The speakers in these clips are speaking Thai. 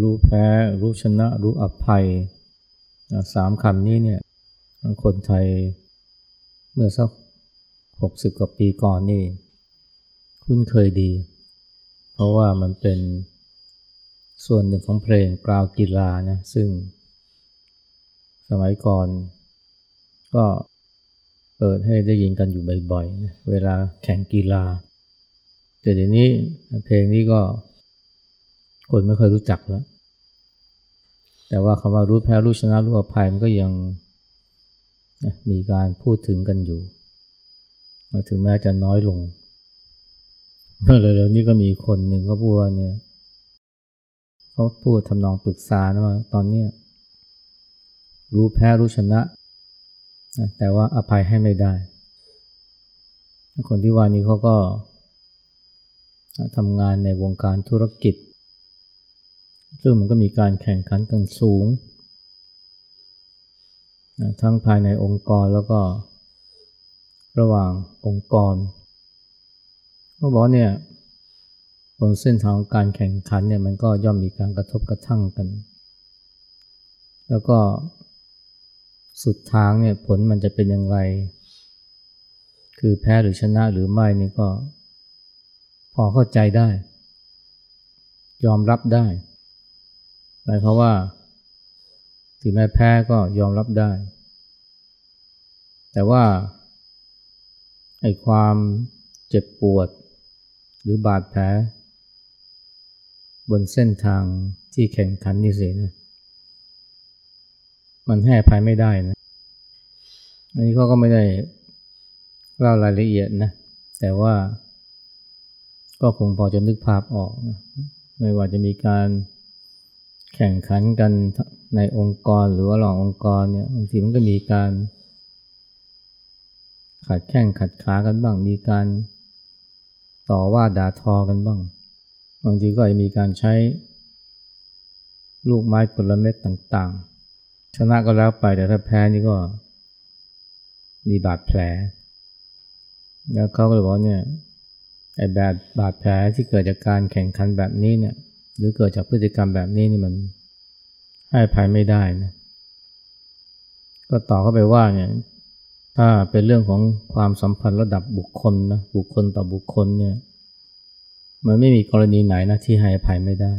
รู้แพ้ รู้ชนะ รู้อภัยสามคำนี้เนี่ยคนไทยเมื่อสักหกสิบกว่าปีก่อนนี่ คุ้นเคยดี เพราะว่ามันเป็นส่วนหนึ่งของเพลงกล่าวกีฬานะซึ่งสมัยก่อน ก็เปิดให้ได้ยินกันอยู่บ่อยๆนะเวลาแข่งกีฬา แต่เดี๋ยวนี้เพลงนี้ก็ คนไม่เคยรู้จักแล้ว แต่ว่าคำว่ารู้แพ้รู้ชนะรู้อภัยมันก็ยังมีการพูดถึงกันอยู่ ถึงแม้จะน้อยลง เมื่อเร็วๆนี้ก็มีคนหนึ่งเขาพูดว่าเนี่ยเขาพูดทำนองปรึกษานะว่าตอนนี้รู้แพ้รู้ชนะ แต่ว่าอภัยให้ไม่ได้ คนที่ว่านี้เขาก็ทำงานในวงการธุรกิจ ซึ่งมันก็มีการแข่งขันกันสูง ทั้งภายในองค์กรแล้วก็ระหว่างองค์กรเขาบอกเนี่ยบนเส้นทางการแข่งขันเนี่ยมันก็ย่อมมีการกระทบกระทั่งกัน แล้วก็สุดทางเนี่ยผลมันจะเป็นอย่างไร คือแพ้หรือชนะหรือไม่นี่ก็พอเข้าใจได้ ยอมรับได้ หมายความว่า ถึงแม้แพ้ก็ยอมรับได้ แต่ว่าไอ้ความเจ็บปวด หรือบาดแผล บนเส้นทางที่แข่งขันนี่สินะมันให้ภัยไม่ได้นะ อันนี้เขาก็ไม่ได้เล่ารายละเอียดนะ แต่ว่าก็คงพอจะนึกภาพออกนะไม่ว่าจะมีการ แข่งขันกันในองค์กรหรือว่าหลององค์กรเนี่ยบางทีมันก็มีการ ขัดแข้งขัดขากันบ้าง มีการต่อว่าด่าทอกันบ้าง บางทีก็อาจะมีการใช้ลูกไม้ผลเม็ดต่างๆ ชนะก็แล้วไปแต่ถ้าแพ้นี่ก็มีบาดแผล แล้วเขาก็เลยบอกเนี่ยไอ้แบบบาดแผลที่เกิดจากการแข่งขันแบบนี้เนี่ย หรือเกิดจากพฤติกรรมแบบนี้นี่มันให้ภัยไม่ได้นะก็ต่อเข้าไปว่าเนี่ยถ้าเป็นเรื่องของความสัมพันธ์ระดับบุคคลนะบุคคลต่อบุคคลเนี่ยมันไม่มีกรณีไหนนะที่ให้ภัยไม่ได้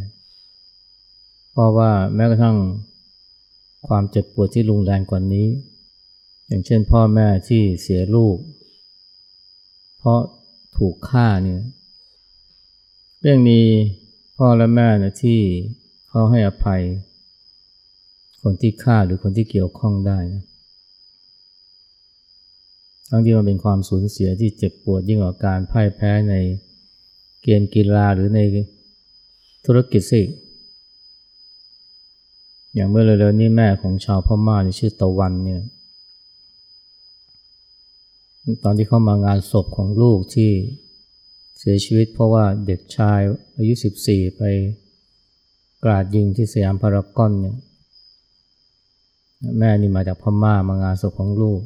เพราะว่าแม้กระทั่งความเจ็บปวดที่รุนแรงกว่านี้ อย่างเช่นพ่อแม่ที่เสียลูก เพราะถูกฆ่าเนี่ยเรื่องมี พ่อและแม่นะที่เขาให้อภัย คนที่ฆ่าหรือคนที่เกี่ยวข้องได้นะทั้งที่มันเป็นความสูญเสียที่เจ็บปวดยิ่งกว่าการพ่ายแพ้ในเกมกีฬาหรือในธุรกิจสิอย่างเมื่อเร็วๆนี้แม่ของชาวพม่าชื่อตะวันเนี่ยตอนที่เข้ามางานศพของลูกที่ สียชีวิตเพราะว่าเด็กชายอายุ 14 ไปกราดยิงที่สยามพารากอนเนี่ยแม่นี่มาจากพม่ามางานศพของลูก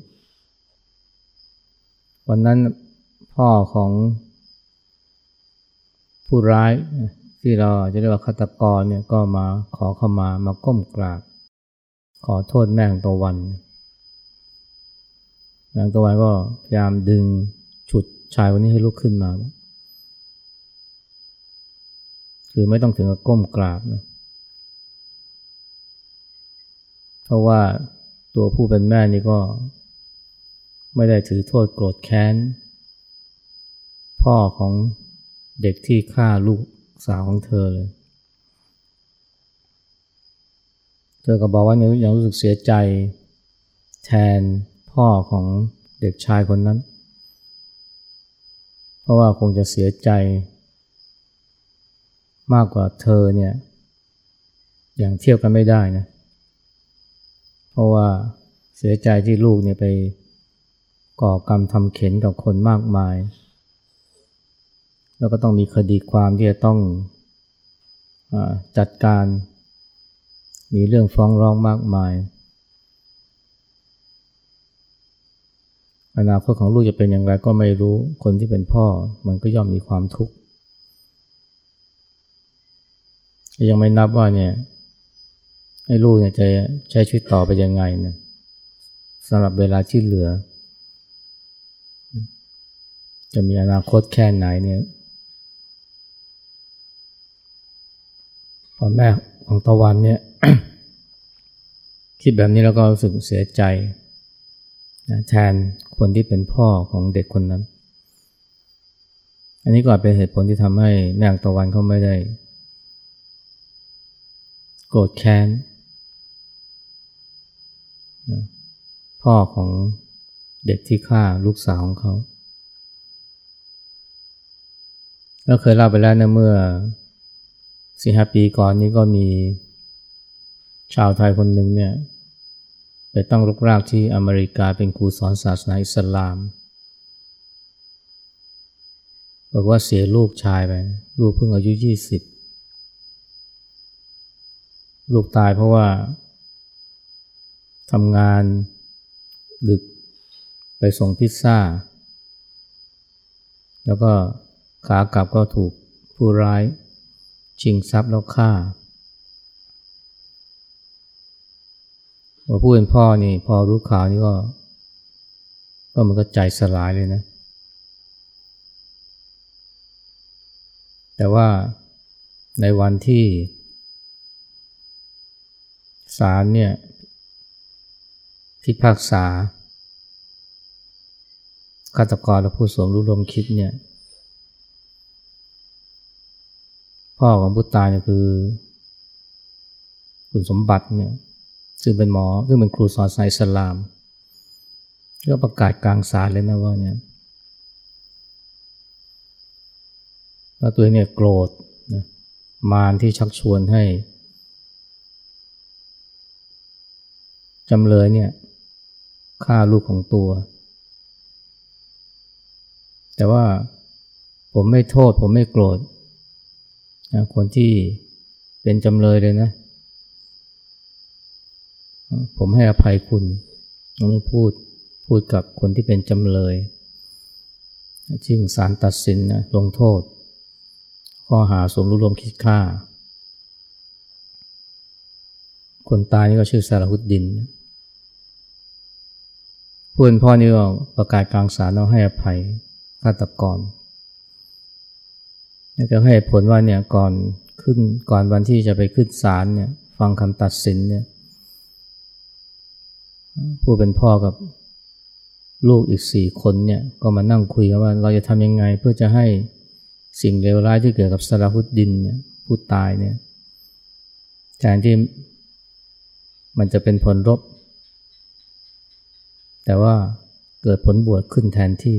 วันนั้นพ่อของผู้ร้ายที่เราจะเรียกว่าฆาตกรเนี่ยก็มาขอเข้ามามาก้มกราบ ขอโทษแม่งตะวันแม่งตะวันก็พยายามดึงฉุดชายคนนี้ให้ลุกขึ้นมา คือไม่ต้องถึงกับก้มกราบนะเพราะว่าตัวผู้เป็นแม่นี่ก็ ไม่ได้ถือโทษโกรธแค้น พ่อของเด็กที่ฆ่าลูกสาวของเธอเลย เธอก็บอกว่ายังรู้สึกเสียใจแทนพ่อของเด็กชายคนนั้น เพราะว่าคงจะเสียใจ มากกว่าเธอเนี่ยอย่างเทียบกันไม่ได้นะ เพราะว่าเสียใจที่ลูกเนี่ยไปก่อกรรมทำเข็นกับคนมากมาย แล้วก็ต้องมีคดีความที่จะต้องอจัดการ มีเรื่องฟ้องร้องมากมาย อนาคตของลูกจะเป็นอย่างไรก็ไม่รู้ คนที่เป็นพ่อมันก็ย่อมมีความทุกข์ ยังไม่นับว่าเนี่ยให้ลูกเนี่ยจะใช้ชีวิตต่อไปยังไงนะสำหรับเวลาที่เหลือ จะมีอนาคตแค่ไหนเนี่ยพอแม่ของตะวันเนี่ยคิดแบบนี้แล้วก็รู้สึกเสียใจนะแทนคนที่เป็นพ่อของเด็กคนนั้น อันนี้ก็เป็นเหตุผลที่ทำให้แม่ของตะวันเขาไม่ได้ โกรธแค้นพ่อของเด็กที่ฆ่าลูกสาวของเขาแล้วเคยเล่าไปแล้วนะเมื่อสี่ห้าปีก่อนนี้ก็มีชาวไทยคนหนึ่งเนี่ยไปตั้งรกรากที่อเมริกาเป็นครูสอนศาสนาอิสลาม บอกว่าเสียลูกชายไป ลูกเพิ่งอายุยี่สิบ ลูกตายเพราะว่าทำงานดึกไปส่งพิซซ่า แล้วก็ขากลับก็ถูกผู้ร้ายชิงทรัพย์แล้วฆ่าว่าผู้เป็นพ่อนี่พอรู้ข่าวนี่ก็ ก็มันก็ใจสลายเลยนะ แต่ว่าในวันที่ ศาลเนี่ยพิพากษาฆาตกรและผู้สวมรู้รวมคิดเนี่ยพ่อของผู้ตายเนี่ยคือ คุณสมบัติเนี่ยซึ่งเป็นหมอซึ่งเป็นครูสอนสายสลามก็ประกาศกลางศาลเลยนะว่าเนี่ยว่าตัวเนี่ยโกรธนะมารที่ชักชวนให้ จำเลยเนี่ยฆ่าลูกของตัว แต่ว่าผมไม่โทษ ผมไม่โกรธนะคนที่เป็นจำเลยเลยนะ ผมให้อภัยคุณเราไม่พูดพูดกับคนที่เป็นจำเลยจึงศาลตัดสินนะลงโทษ ข้อหาสมรู้ร่วมคิดฆ่า คนตายนี่ก็ชื่อสารหุดดินนะ ผู้เป็นพ่อนี่ก็ประกาศกลางศาลเอาให้อภัยฆาตกรนี่ก็ให้ผลว่าเนี่ยก่อนขึ้นก่อนวันที่จะไปขึ้นศาลเนี่ยฟังคำตัดสินเนี่ยผู้เป็นพ่อกับลูกอีกสี่คนเนี่ยก็มานั่งคุยกันว่าเราจะทำยังไงเพื่อจะให้สิ่งเลวร้ายที่เกิดกับสลารพุดดินเนี่ยผู้ตายเนี่ยแทนที่มันจะเป็นผลลบ แต่ว่าเกิดผลบวกขึ้นแทนที่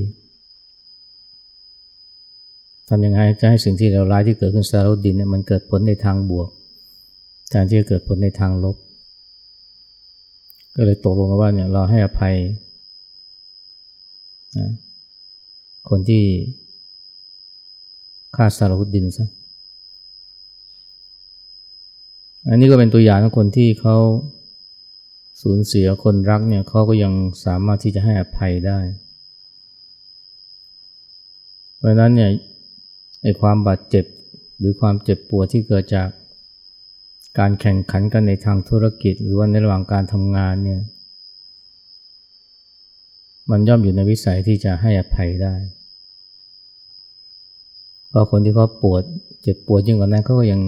ทำยังไงจะให้สิ่งที่เลวร้ายที่เกิดขึ้นสารดินเนี่ยมันเกิดผลในทางบวกแทนที่จะเกิดผลในทางลบ ก็เลยตกลงกันว่าเนี่ยเราให้อภัยนะคนที่ฆ่าสารหุดินซะอันนี้ก็เป็นตัวอย่างของคนที่เขา สูญเสียคนรักเนี่ยเขาก็ยังสามารถที่จะให้อภัยได้ เพราะนั้นเนี่ยไอ้ความบาดเจ็บหรือความเจ็บปวดที่เกิดจากการแข่งขันกันในทางธุรกิจ หรือว่าในระหว่างการทำงานเนี่ยมันย่อมอยู่ในวิสัยที่จะให้อภัยได้ เพราะคนที่เขาปวดเจ็บปวดยิ่งกว่านั้นเขาก็ยัง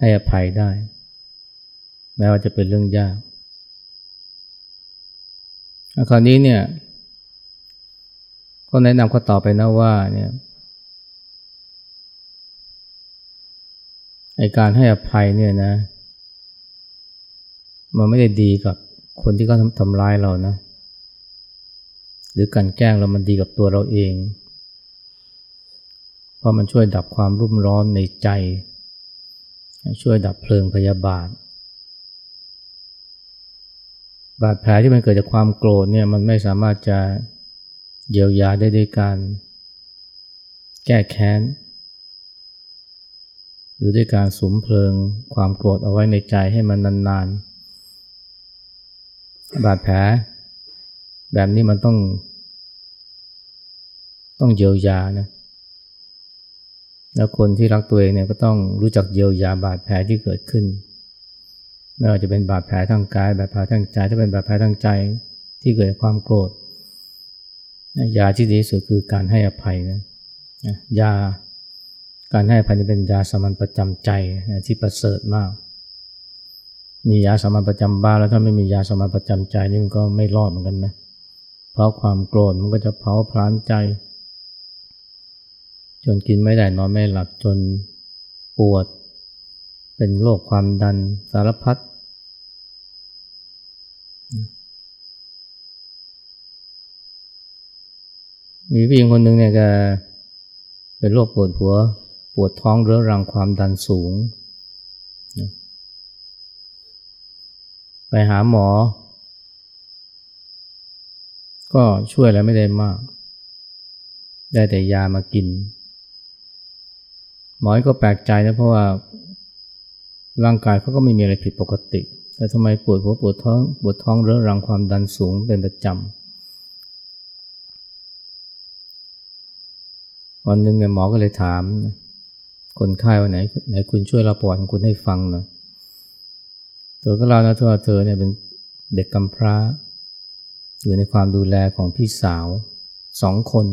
ให้อภัยได้ แม้ว่าจะเป็นเรื่องยากคราวนี้เนี่ย ก็แนะนำเขาต่อไปนะว่าเนี่ยไอการให้อภัยเนี่ยนะ มันไม่ได้ดีกับคนที่เขาทำทำร้ายเรานะ หรือการแกล้งเรามันดีกับตัวเราเอง เพราะมันช่วยดับความรุ่มร้อนในใจ ช่วยดับเพลิงพยาบาท บาดแผลที่มันเกิดจากความโกรธเนี่ยมันไม่สามารถจะเยียวยาได้ด้วยการ แก้แค้น หรือด้วยการสมเพลิงความโกรธเอาไว้ในใจให้มันนานๆ บาดแผล แบบนี้มันต้อง ต้องเยียวยานะแล้วคนที่รักตัวเองเนี่ยก็ต้องรู้จักเยียวยาบาดแผลที่เกิดขึ้น ไม่ว่าจะเป็นบาดแผลทางกายบาดแผลทางใจถ้าเป็นบาดแผลทางใจที่เกิดความโกรธยาที่ดีที่สุดคือการให้อภัยนะยาการให้อภัยนี่เป็นยาสามัญประจำใจที่ประเสริฐมาก มียาสามัญประจำบ้านแล้วถ้าไม่มียาสามัญประจำใจนี่มันก็ไม่รอดเหมือนกันนะเพราะความโกรธมันก็จะเผาพลานใจ จนกินไม่ได้นอนไม่หลับจนปวด เป็นโรคความดันสารพัดมีผู้หญิงคนหนึ่งเนี่ยแกเป็นโรคปวดหัว ปวดท้องเรื้อรังความดันสูง ไปหาหมอ ก็ช่วยอะไรไม่ได้มาก ได้แต่ยามากิน หมอก็แปลกใจนะเพราะว่า ร่างกายเขาก็ไม่มีอะไรผิดปกติ แต่ทำไมปวดหัวปวดท้องปวดท้องเรื้อรังความดันสูงเป็นประจำวันหนึ่งเนี่ยหมอก็เลยถามคนไข้ว่าไหนไหนคุณช่วยเราปอดของคุณให้ฟังหน่อยเธอก็เล่านะว่าเธอเนี่ยเป็นเด็กกำพร้า อยู่ในความดูแลของพี่สาวสองคน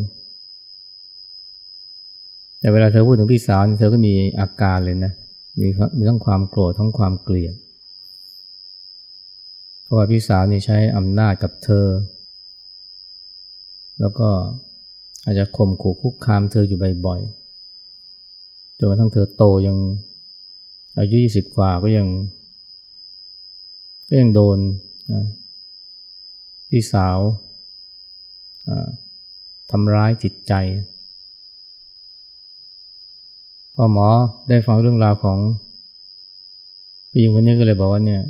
แต่เวลาเธอพูดถึงพี่สาวเธอก็มีอาการเลยนะ มีมีทั้งความโกรธทั้งความเกลียด เพราะว่าพี่สาวนี่ใช้อำนาจกับเธอ แล้วก็อาจจะข่มขู่คุกคามเธออยู่บ่อยๆ จนกระทั่งเธอโตยังอายุยี่สิบกว่าก็ยังก็ยังโดนพี่สาวทำร้ายจิตใจ พอหมอได้ฟังเรื่องราวของผู้หญิงคนนี้ก็เลยบอกว่าเนี่ย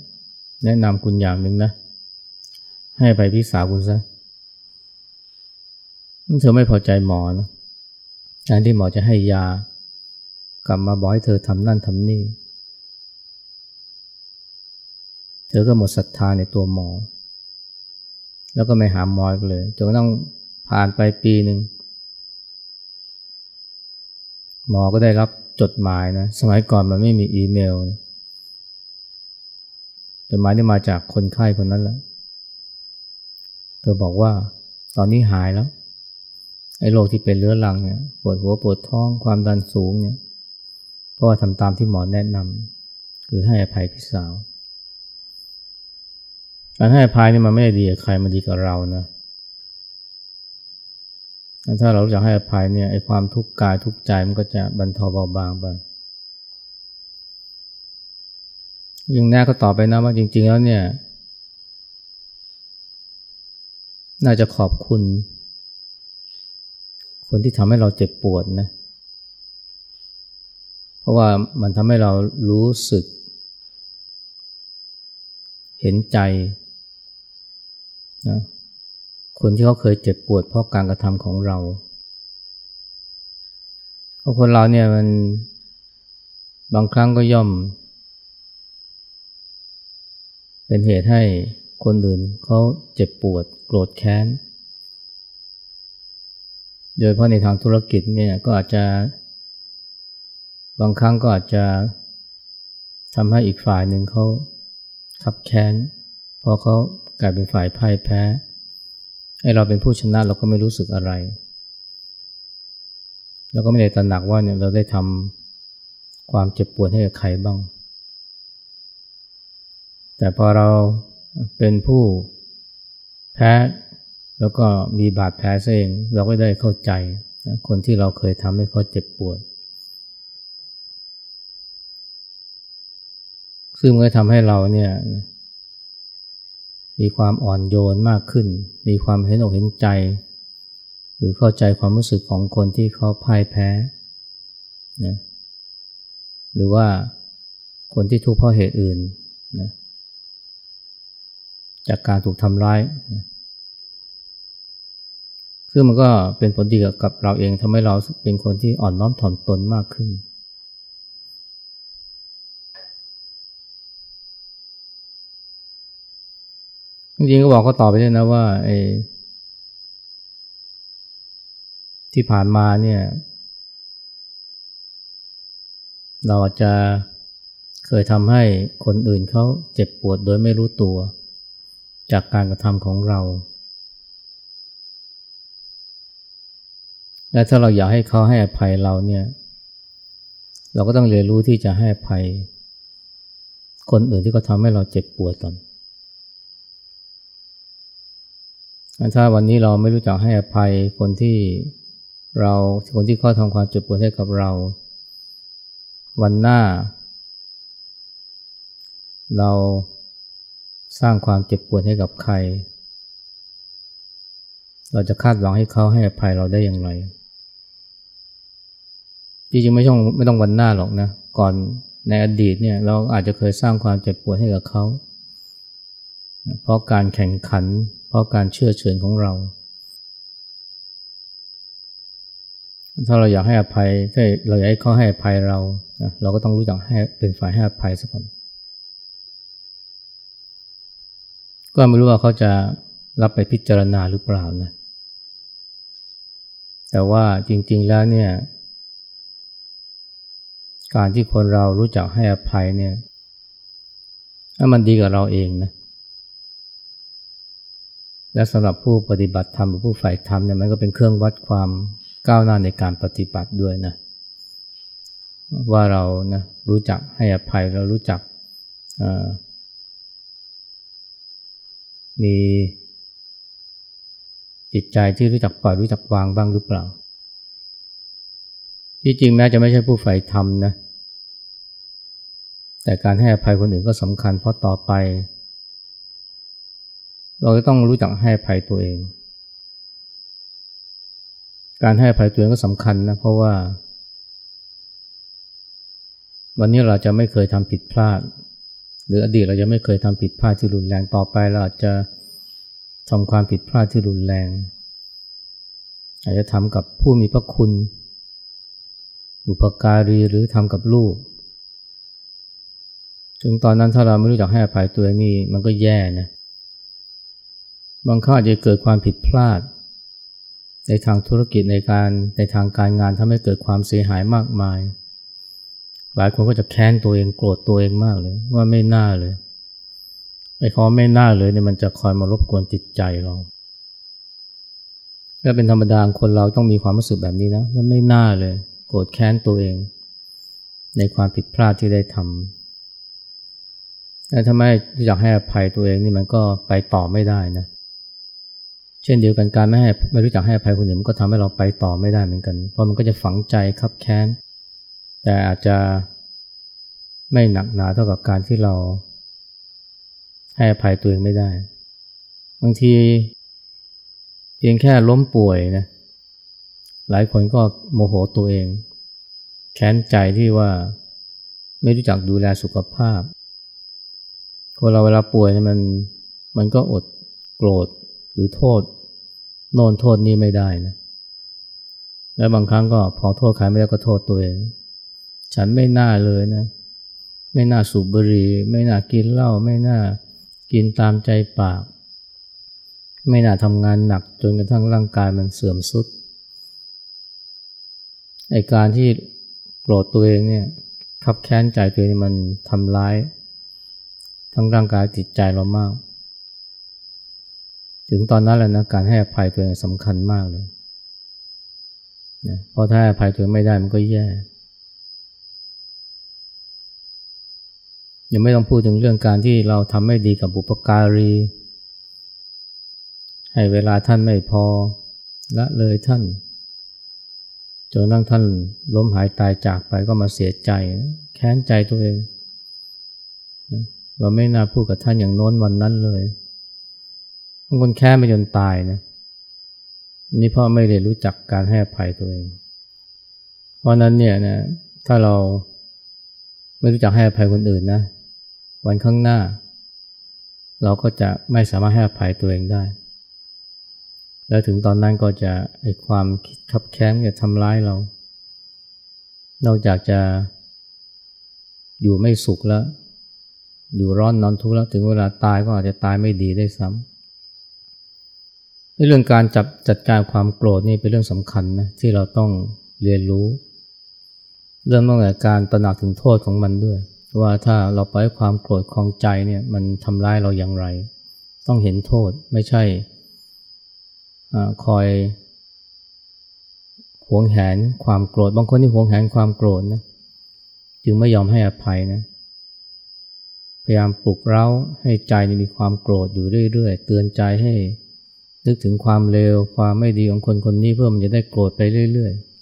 แนะนำคุณอย่างหนึ่งนะ ให้ไปพี่สาวคุณซะเธอไม่พอใจหมอนะการที่หมอจะให้ยา กลับมาบอกให้เธอทำนั่นทำนี่ เธอก็หมดศรัทธาในตัวหมอ แล้วก็ไม่หาหมอเลยจนกระทั่งผ่านไปปีหนึ่ง หมอก็ได้รับจดหมายนะ สมัยก่อนมันไม่มีอีเมล จดหมายที่มาจากคนไข้คนนั้นแหละเธอบอกว่าตอนนี้หายแล้ว ไอ้โรคที่เป็นเรื้อรังเนี่ย ปวดหัวปวดท้องความดันสูงเนี่ย เพราะว่าทำตามที่หมอแนะนำคือให้อภัยพี่สาว การให้อภัยนี่มันไม่ได้ดีกับใครมันดีกับเรานะ ถ้าเราจะให้อภัยเนี่ยไอ้ความทุกข์กายทุกข์ใจมันก็จะบรรเทาเบาบางไปยังแน่ก็ตอบไปนะว่าจริง ๆ แล้วเนี่ย น่าจะขอบคุณ คนที่ทำให้เราเจ็บปวดนะ เพราะว่ามันทำให้เรารู้สึก เห็นใจนะ คนที่เขาเคยเจ็บปวดเพราะการกระทำของเราเพราะคนเราเนี่ยมันบางครั้งก็ย่อม เป็นเหตุให้คนอื่นเขาเจ็บปวด โกรธแค้น โดยเพราะในทางธุรกิจเนี่ยก็อาจจะ บางครั้งก็อาจจะทำให้อีกฝ่ายหนึ่งเขาขับแค้น เพอเขากลายเป็นฝ่ายพ่ายแพ้ ให้เราเป็นผู้ชนะเราก็ไม่รู้สึกอะไร แล้วก็ไม่ได้ตระหนักว่าเนี่ยเราได้ทำความเจ็บปวดให้กับใครบ้าง แต่พอเราเป็นผู้แพ้แล้วก็มีบาดแผลเองเราก็ได้เข้าใจนะคนที่เราเคยทำให้เขาเจ็บปวด ซึ่งก็ทำให้เราเนี่ย มีความอ่อนโยนมากขึ้น มีความเห็นอกเห็นใจ หรือเข้าใจความรู้สึกของคนที่เขาพ่ายแพ้นะหรือว่าคนที่ทุกข์เพราะเหตุอื่นนะจากการถูกทำร้ายนะซึ่งมันก็เป็นผลดีกับเราเองทำให้เราเป็นคนที่อ่อนน้อมถ่อมตนมากขึ้น จริงๆก็บอกก็ตอบไปเลยนะว่าไอ้ที่ผ่านมาเนี่ย เราอาจจะเคยทำให้คนอื่นเขาเจ็บปวดโดยไม่รู้ตัว จากการกระทำของเรา และถ้าเราอยากให้เขาให้อภัยเราเนี่ย เราก็ต้องเรียนรู้ที่จะให้อภัย คนอื่นที่เขาทำให้เราเจ็บปวดก่อน ถ้าวันนี้เราไม่รู้จักให้อภัยคนที่เราคนที่เขาทำความเจ็บปวดให้กับเรา วันหน้า เราสร้างความเจ็บปวดให้กับใคร เราจะคาดหวังให้เขาให้อภัยเราได้อย่างไรจริงๆไม่ต้องไม่ต้องวันหน้าหรอกนะ ก่อนในอดีตเนี่ยเราอาจจะเคยสร้างความเจ็บปวดให้กับเขา เพราะการแข่งขัน เพราะการเชื่อเฉือนของเรา ถ้าเราอยากให้อภัยถ้าเราอยากให้เขาให้อภัยเรา เราก็ต้องรู้จักให้เป็นฝ่ายให้อภัยสักคนก็ไม่รู้ว่าเขาจะรับไปพิจารณาหรือเปล่านะ แต่ว่าจริง ๆ แล้วเนี่ย การที่คนเรารู้จักให้อภัยเนี่ย ถ้ามันดีกับเราเองนะ และสำหรับผู้ปฏิบัติธรรมหรือผู้ฝ่ายธรรมเนี่ยมันก็เป็นเครื่องวัดความก้าวหน้าในการปฏิบัติด้วยนะว่าเรานะรู้จักให้อภัยเรารู้จักมีจิตใจที่รู้จักปล่อยรู้จักวางบ้างหรือเปล่า ที่จริงแม้จะไม่ใช่ผู้ใฝ่ธรรมนะแต่การให้อภัยคนอื่นก็สำคัญเพราะต่อไป เราจะต้องรู้จักให้ภัยตัวเอง การให้ภัยตัวเองก็สำคัญนะเพราะว่า วันนี้เราจะไม่เคยทำผิดพลาด หรืออดีตเราจะไม่เคยทำผิดพลาดที่รุนแรงต่อไปเราอาจจะทำความผิดพลาดที่รุนแรง อาจจะทำกับผู้มีพระคุณ บุปการีหรือทำกับลูกถึงตอนนั้นถ้าเราไม่รู้จักให้อภัยตัวเองนี่มันก็แย่นะ บางครั้งอาจจะเกิดความผิดพลาด ในทางธุรกิจในการในทางการงานทำให้เกิดความเสียหายมากมาย หลายคนก็จะแค้นตัวเองโกรธตัวเองมากเลย ว่าไม่น่าเลยไอ้คำไม่น่าเลยเนี่ยมันจะคอยมารบกวนจิตใจเราและเป็นธรรมดาคนเราต้องมีความรู้สึกแบบนี้นะมันไม่น่าเลย โกรธแค้นตัวเอง ในความผิดพลาดที่ได้ทำแต่ถ้าไมอยากให้อภัยตัวเองนี่มันก็ไปต่อไม่ได้นะเช่นเดียวกันการไม่ให้ไม่รู้จักให้อภัยคนอื่นมันก็ทำให้เราไปต่อไม่ได้เหมือนกัน เพราะมันก็จะฝังใจคับแค้น แต่อาจจะไม่หนักหนาเท่ากับการที่เราให้อภัยตัวเองไม่ได้ บางทีเพียงแค่ล้มป่วยนะหลายคนก็โมโหตัวเอง แค้นใจที่ว่าไม่รู้จักดูแลสุขภาพคนเราเวลาป่วยเนี่ยมันมันก็อดโกรธ หรือโทษโน่นโทษนี่ไม่ได้นะแล้วบางครั้งก็พอโทษใครไม่ได้ก็โทษตัวเอง ฉันไม่น่าเลยนะ ไม่น่าสูบบุหรี่ไม่น่ากินเหล้าไม่น่ากินตามใจปาก ไม่น่าทำงานหนักจนกระทั่งร่างกายมันเสื่อมสุดไอการที่โกรธตัวเองเนี่ยขับแค้นใจตัวเองมันทำร้าย ทั้งร่างกายจิตใจเรามาก ถึงตอนนั้นแหละนะการให้อภัยตัวเองสำคัญมากเลยนะเพราะถ้าอภัยตัวเองไม่ได้มันก็แย่ ยังไม่ต้องพูดถึงเรื่องการที่เราทำไม่ดีกับบุปการี ให้เวลาท่านไม่พอละเลยท่านจนนั่งท่านล้มหายตายจากไปก็มาเสียใจ แค้นใจตัวเองว่าไม่น่าพูดกับท่านอย่างโน้นวันนั้นเลยางคนแค้นไปจนตายนะนี่พ่อไม่ได้รู้จักการให้อภัยตัวเอง เพราะนั้นเนี่ยนะถ้าเราไม่รู้จักให้อภัยคนอื่นนะ วันข้างหน้า เราก็จะไม่สามารถให้อภัยตัวเองได้ แล้วถึงตอนนั้นก็จะไอความคิดขับแค้นจะทำร้ายเรา นอกจากจะอยู่ไม่สุขแล้ว อยู่ร้อนนอนทุกข์แล้วถึงเวลาตายก็อาจจะตายไม่ดีได้ซ้ำ เรื่องการจับจัดการความโกรธนี่เป็นเรื่องสำคัญนะที่เราต้องเรียนรู้ เริ่มตั้งแต่การตระหนักถึงโทษของมันด้วย ว่าถ้าเราปล่อยความโกรธคลองใจเนี่ยมันทำร้ายเราอย่างไร ต้องเห็นโทษไม่ใช่อคอยหวงแหนความโกรธบางคนที่หวงแหนความโกรธนะจึงไม่ยอมให้อภัยนะพยายามปลุกเร้าให้ใจมีความโกรธอยู่เรื่อยๆ เตือนใจให้ นึกถึงความเลวความไม่ดีของคนคนนี้เพื่อมันจะได้โกรธไปเรื่อย ๆ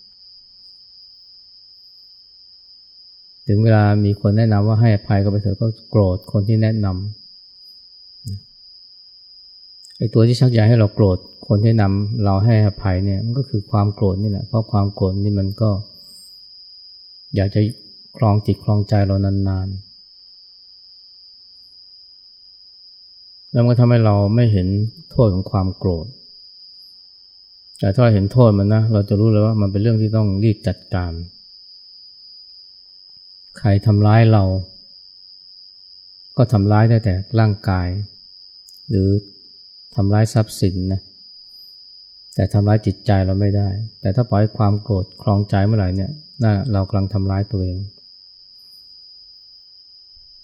ถึงเวลามีคนแนะนำว่าให้อภัยก็ไปเถอะก็โกรธคนที่แนะนำไอ้ตัวที่ชักใยให้เราโกรธคนที่นำเราให้อภัยเนี่ยมันก็คือความโกรธนี่แหละเพราะความโกรธนี่มันก็ อยากจะคลองจิตคลองใจเรานานๆ แล้วมันก็ทำให้เราไม่เห็นโทษของความโกรธ แต่ถ้าเราเห็นโทษมันนะ เราจะรู้เลยว่ามันเป็นเรื่องที่ต้องรีบจัดการ ใครทำร้ายเรา ก็ทำร้ายได้แต่ร่างกาย หรือทำร้ายทรัพย์สินนะ แต่ทำร้ายจิตใจเราไม่ได้ แต่ถ้าปล่อยความโกรธคลองใจเมื่อไหร่เนี่ยน่าเรากำลังทำร้ายตัวเอง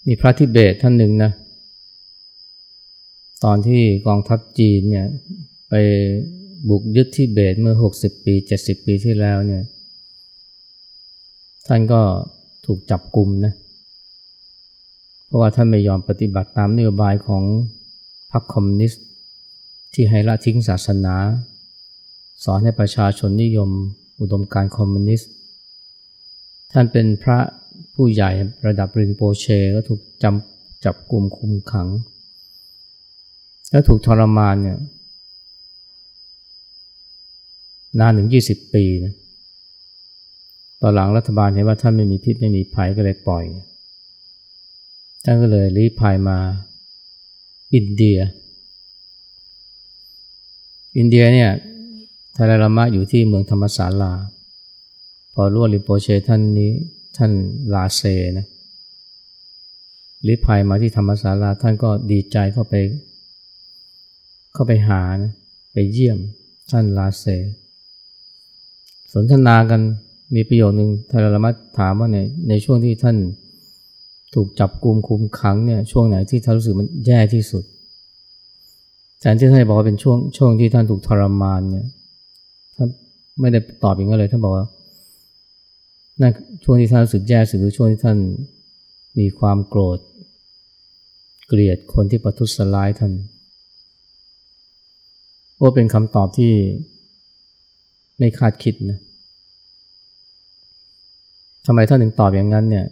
มีพระทิเบตท่านหนึ่งนะ ตอนที่กองทัพจีนเนี่ยไปบุกยึดที่เบตเมื่อ 60 ปี 70 ปีที่แล้วเนี่ยท่านก็ถูกจับกลุ่มนะเพราะว่าท่านไม่ยอมปฏิบัติตามนโยบายของพรรคคอมมิวนิสต์ ที่ให้ละทิ้งศาสนา สอนให้ประชาชนนิยมอุดมการคอมมิวนิสต์ ท่านเป็นพระผู้ใหญ่ระดับรินโปเช ก็ถูกจำจับกลุ่มคุมขัง แล้วถูกทรมานเนี่ยนานถึงยี่สิบปีนะตอนหลังรัฐบาลเห็นว่าท่านไม่มีพิษไม่มีภัยก็เลยปล่อย ท่านก็เลยรีภัยมาอินเดีย อินเดียเนี่ยทาราลามะอยู่ที่เมืองธรรมศาลา พอรู้ว่าลิโปเชท่านนี้ท่านลาเซนะลิภัยมาที่ธรรมศาลาท่านก็ดีใจเข้าไป เขาไปหานะไปเยี่ยมท่านลาเซ สนทนากันมีประโยชน์หนึ่งทารลมัตถามว่าในในช่วงที่ท่านถูกจับกลุมคุมขังเนี่ยช่วงไหนที่ท่านรู้สึกมันแย่ที่สุดแทนที่ท่านบอกว่าเป็นช่วงช่วงที่ท่านถูกทรมานเนี่ยท่านไม่ได้ตอบอย่างนั้นเลยท่านบอกว่านั่นช่วงที่ท่านรู้สึกแย่สุดคือช่วงที่ท่านมีความโกรธ เกลียดคนที่ประทุษร้ายท่าน ว่าเป็นคำตอบที่ไม่คาดคิดนะทำไมท่านถึงตอบอย่างนั้นเนี่ย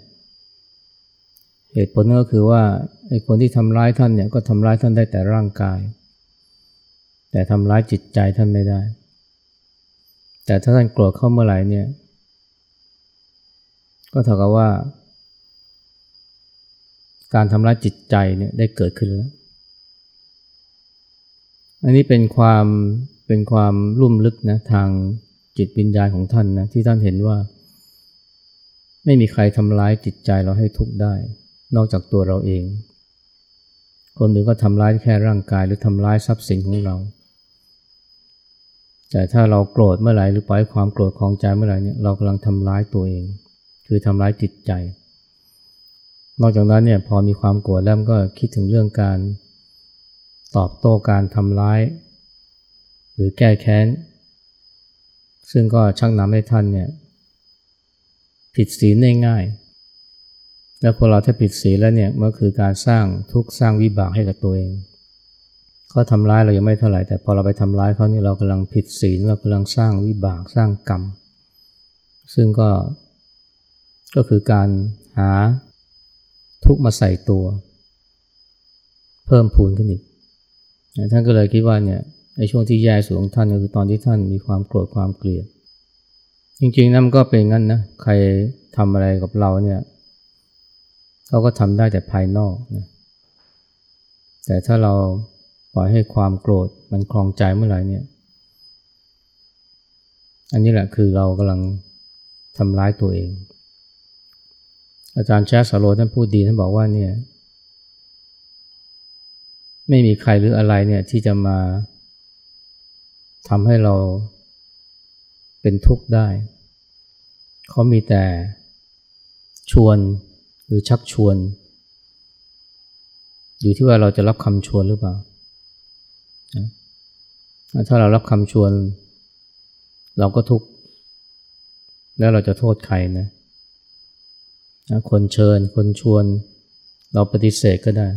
เหตุผลก็คือว่าไอ้คนที่ทำร้ายท่านเนี่ยก็ทำร้ายท่านได้แต่ร่างกาย แต่ทำร้ายจิตใจท่านไม่ได้ แต่ถ้าท่านโกรธเข้าเมื่อไหร่เนี่ย ก็เท่ากับว่า การทำร้ายจิตใจเนี่ยได้เกิดขึ้นแล้ว อันนี้เป็นความเป็นความลุ่มลึกนะทางจิตวิญญาณของท่านนะที่ท่านเห็นว่า ไม่มีใครทำร้ายจิตใจเราให้ทุกข์ได้ นอกจากตัวเราเอง คนอื่นก็ทำร้ายแค่ร่างกายหรือทำร้ายทรัพย์สินของเรา แต่ถ้าเราโกรธเมื่อไหร่หรือปล่อยความโกรธของใจเมื่อไหร่เนี่ยเรากำลังทำร้ายตัวเอง คือทำร้ายจิตใจ นอกจากนั้นเนี่ยพอมีความโกรธแล้วก็คิดถึงเรื่องการ ตอบโต้การทำร้าย หรือแก้แค้น ซึ่งก็ชักนำให้ท่านเนี่ยผิดศีลได้ง่ายแล้วพอเราถ้าผิดศีลแล้วเนี่ยมันคือการสร้างทุกข์สร้างวิบากให้กับตัวเองเขาทำร้ายเรายังไม่เท่าไหร่แต่พอเราไปทำร้ายเขานี่เรากำลังผิดศีลเรากำลังสร้างวิบากสร้างกรรม ซึ่งก็ก็คือการหาทุกข์มาใส่ตัว เพิ่มพูนขึ้นอีก ท่านก็เลยคิดว่าเนี่ยในช่วงที่แย่สุดของท่านก็คือตอนที่ท่านมีความโกรธความเกลียด จริงๆนั่นก็เป็นงั้นนะใครทำอะไรกับเราเนี่ยเขาก็ทำได้แต่ภายนอกนะแต่ถ้าเราปล่อยให้ความโกรธมันคลองใจเมื่อไหร่เนี่ย อันนี้แหละคือเรากำลังทำร้ายตัวเอง อาจารย์แชสโลท่านพูดดีท่านบอกว่าเนี่ย ไม่มีใครหรืออะไรเนี่ยที่จะมาทำให้เราเป็นทุกข์ได้ เขามีแต่ชวนหรือชักชวน อยู่ที่ว่าเราจะรับคำชวนหรือเปล่า ถ้าเรารับคำชวน เราก็ทุกข์ แล้วเราจะโทษใครนะ คนเชิญ คนชวน เราปฏิเสธก็ได้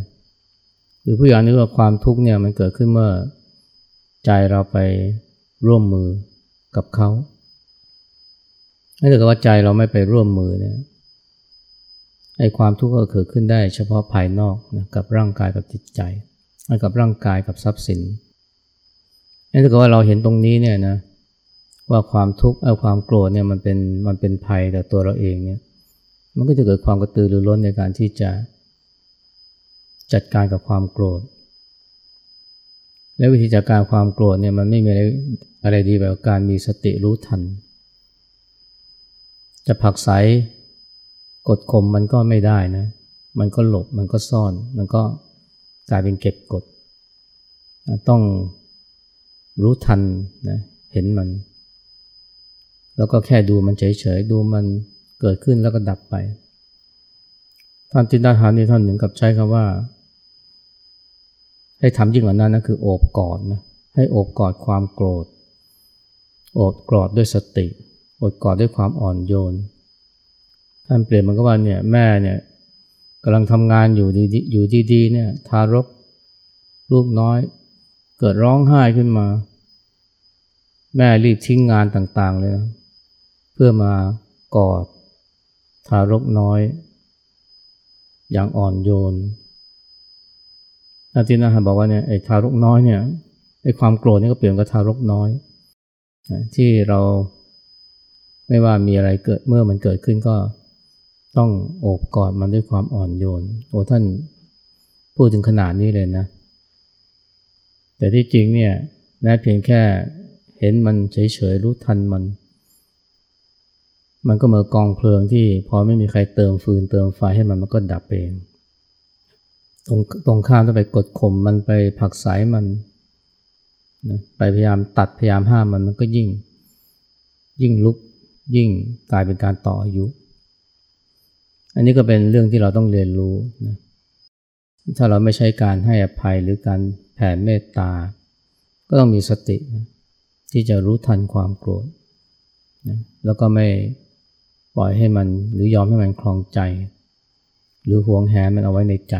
รือผู้อย่างนี้ว่าความทุกข์เนี่ยมันเกิดขึ้นเมื่อใจเราไปร่วมมือกับเขาถ้าเกิดว่าใจเราไม่ไปร่วมมือเนี่ยไอ้ความทุกข์ก็เกิดขึ้นได้เฉพาะภายนอกนะกับร่างกายกับจิตใจกับร่างกายกับทรัพย์สินถ้าเกิดว่าเราเห็นตรงนี้เนี่ยนะว่าความทุกข์เอาความโกรธเนี่ยมันเป็นมันเป็นภัยต่อตัวเราเองเนี่ยมันก็จะเกิดความกระตือรือร้นในการที่จะ จัดการกับความโกรธ และวิธีจัดการความโกรธเนี่ยมันไม่มีอะไรอะไรดีแบบการมีสติรู้ทัน จะผักใสกดข่มมันก็ไม่ได้นะ มันก็หลบ มันก็ซ่อน มันก็กลายเป็นเก็บกด ต้องรู้ทันนะเห็นมัน แล้วก็แค่ดูมันเฉยๆ ดูมันเกิดขึ้นแล้วก็ดับไป ท่านจินตาหารนี่ท่านหนึ่งกับใช้คำว่า ให้ทำยิ่งกว่านั้นนะคือโอบกอดนะให้โอบกอดความโกรธ โอบกอดด้วยสติโอบกอดด้วยความอ่อนโยนท่านเปลี่ยนมันก็ว่าเนี่ยแม่เนี่ยกำลังทำงานอยู่ดีอยู่ดีๆเนี่ยทารกลูกน้อย เกิดร้องไห้ขึ้นมา แม่รีบทิ้งงานต่างๆเลยนะเพื่อมากอดทารกน้อย อย่างอ่อนโยน อาจารย์นะฮะบอกว่าเนี่ยไอ้ทารกน้อยเนี่ยไอ้ความโกรธนี่ก็เปลี่ยนกับทารกน้อยที่เราไม่ว่ามีอะไรเกิดเมื่อมันเกิดขึ้นก็ต้องโอบกอดมันด้วยความอ่อนโยนโอ้ท่านพูดถึงขนาดนี้เลยนะ แต่ที่จริงเนี่ยแม้เพียงแค่เห็นมันเฉยๆรู้ทันมัน มันก็เหมือนกองเพลิงที่พอไม่มีใครเติมฟืนเติมไฟให้มันมันก็ดับเอง ตรงตรงข้ามต้องไปกดข่มมันไปผักสายมันนะไปพยายามตัดพยายามห้ามมันมันก็ยิ่ง ยิ่งลุกยิ่งกลายเป็นการต่ออายุ อันนี้ก็เป็นเรื่องที่เราต้องเรียนรู้นะถ้าเราไม่ใช้การให้อภัยหรือการแผ่เมตตา ก็ต้องมีสตินะที่จะรู้ทันความโกรธนะแล้วก็ไม่ปล่อยให้มันหรือยอมให้มันคลองใจ หรือหวงแหนมันเอาไว้ในใจ